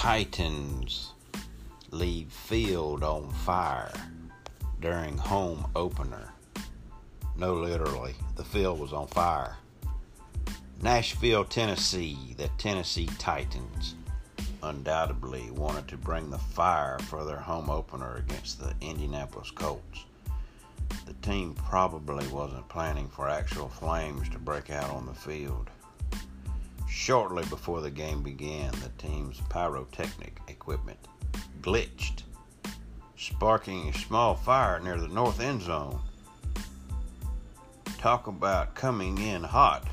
Titans leave field on fire during home opener. No, literally, the field was on fire. Nashville, Tennessee, the Tennessee Titans undoubtedly wanted to bring the fire for their home opener against the Indianapolis Colts. The team probably wasn't planning for actual flames to break out on the field. Shortly before the game began, the team's pyrotechnic equipment glitched, sparking a small fire near the north end zone. Talk about coming in hot.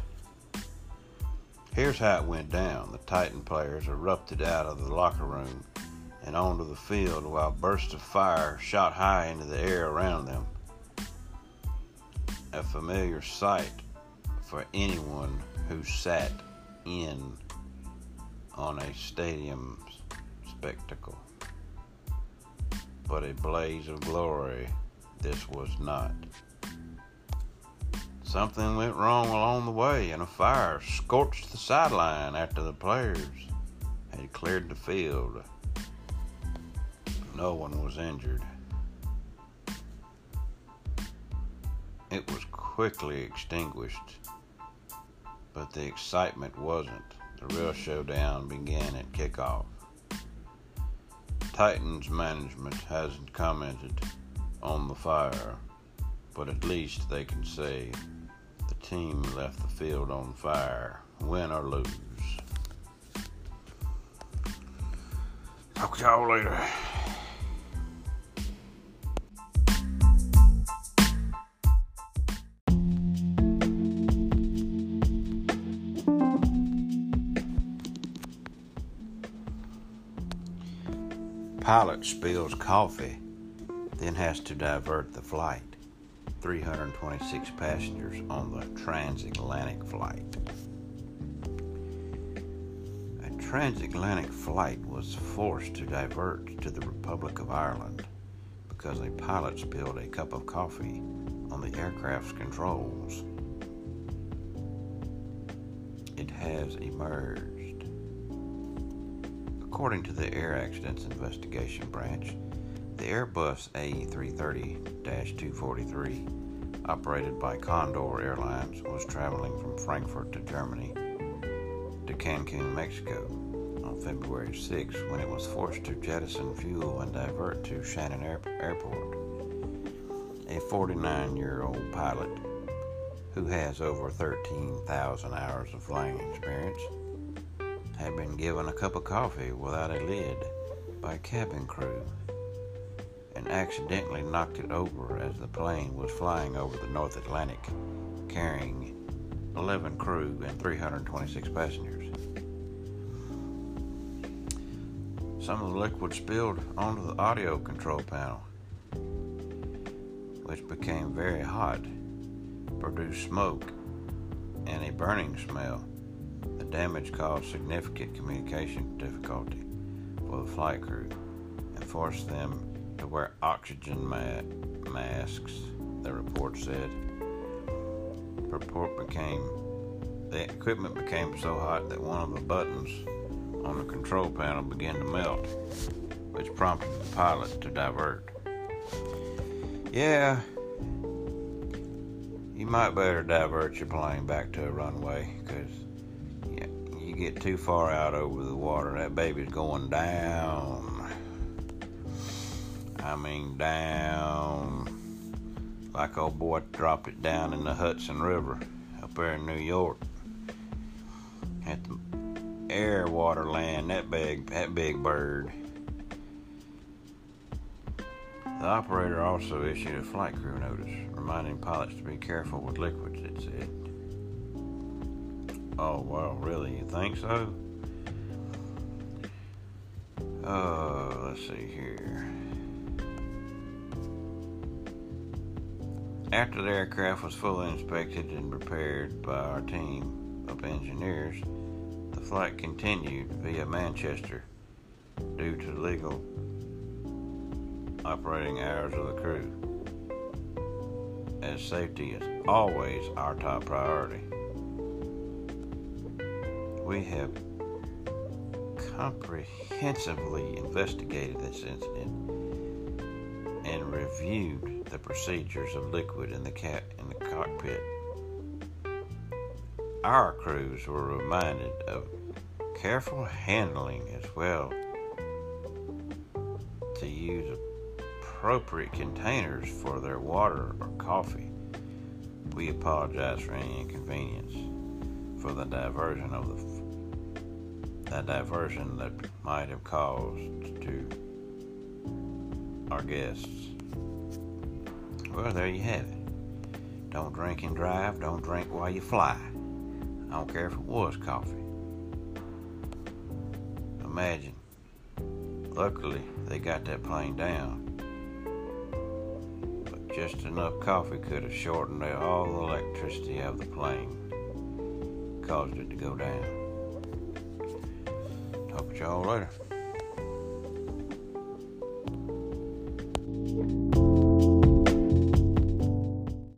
Here's how it went down. The Titan players erupted out of the locker room and onto the field while bursts of fire shot high into the air around them. A familiar sight for anyone who sat in on a stadium spectacle. But a blaze of glory this was not. Something went wrong along the way, and a fire scorched the sideline after the players had cleared the field. No one was injured. It was quickly extinguished, but the excitement wasn't. The real showdown began at kickoff. Titans management hasn't commented on the fire, but at least they can say the team left the field on fire, win or lose. Talk to y'all later. Pilot spills coffee, then has to divert the flight. 326 passengers on the transatlantic flight. A transatlantic flight was forced to divert to the Republic of Ireland because a pilot spilled a cup of coffee on the aircraft's controls. It has emerged. According to the Air Accidents Investigation Branch, the Airbus A330 243, operated by Condor Airlines, was traveling from Frankfurt to Germany to Cancun, Mexico on February 6 when it was forced to jettison fuel and divert to Shannon Air- Airport. A 49 year old pilot who has over 13,000 hours of flying experience had been given a cup of coffee without a lid by cabin crew and accidentally knocked it over as the plane was flying over the North Atlantic carrying 11 crew and 326 passengers. Some of the liquid spilled onto the audio control panel, which became very hot, produced smoke, and a burning smell. The damage caused significant communication difficulty for the flight crew and forced them to wear oxygen ma- masks, the report said. The report became the equipment became so hot that one of the buttons on the control panel began to melt, which prompted the pilot to divert. Yeah, you might better divert your plane back to a runway because get too far out over the water, that baby's going down. I mean, down like old boy dropped it down in the Hudson River up there in New York at the air water land. That big, that big bird. The operator also issued a flight crew notice reminding pilots to be careful with liquids. It said. Oh well, really? You think so? Uh, let's see here. After the aircraft was fully inspected and repaired by our team of engineers, the flight continued via Manchester due to legal operating hours of the crew, as safety is always our top priority. We have comprehensively investigated this incident and reviewed the procedures of liquid in the cat in the cockpit. Our crews were reminded of careful handling as well to use appropriate containers for their water or coffee. We apologize for any inconvenience for the diversion of the that diversion that might have caused to our guests. Well, there you have it. Don't drink and drive. Don't drink while you fly. I don't care if it was coffee. Imagine. Luckily, they got that plane down. But just enough coffee could have shortened all the electricity of the plane, caused it to go down. Talk to y'all later.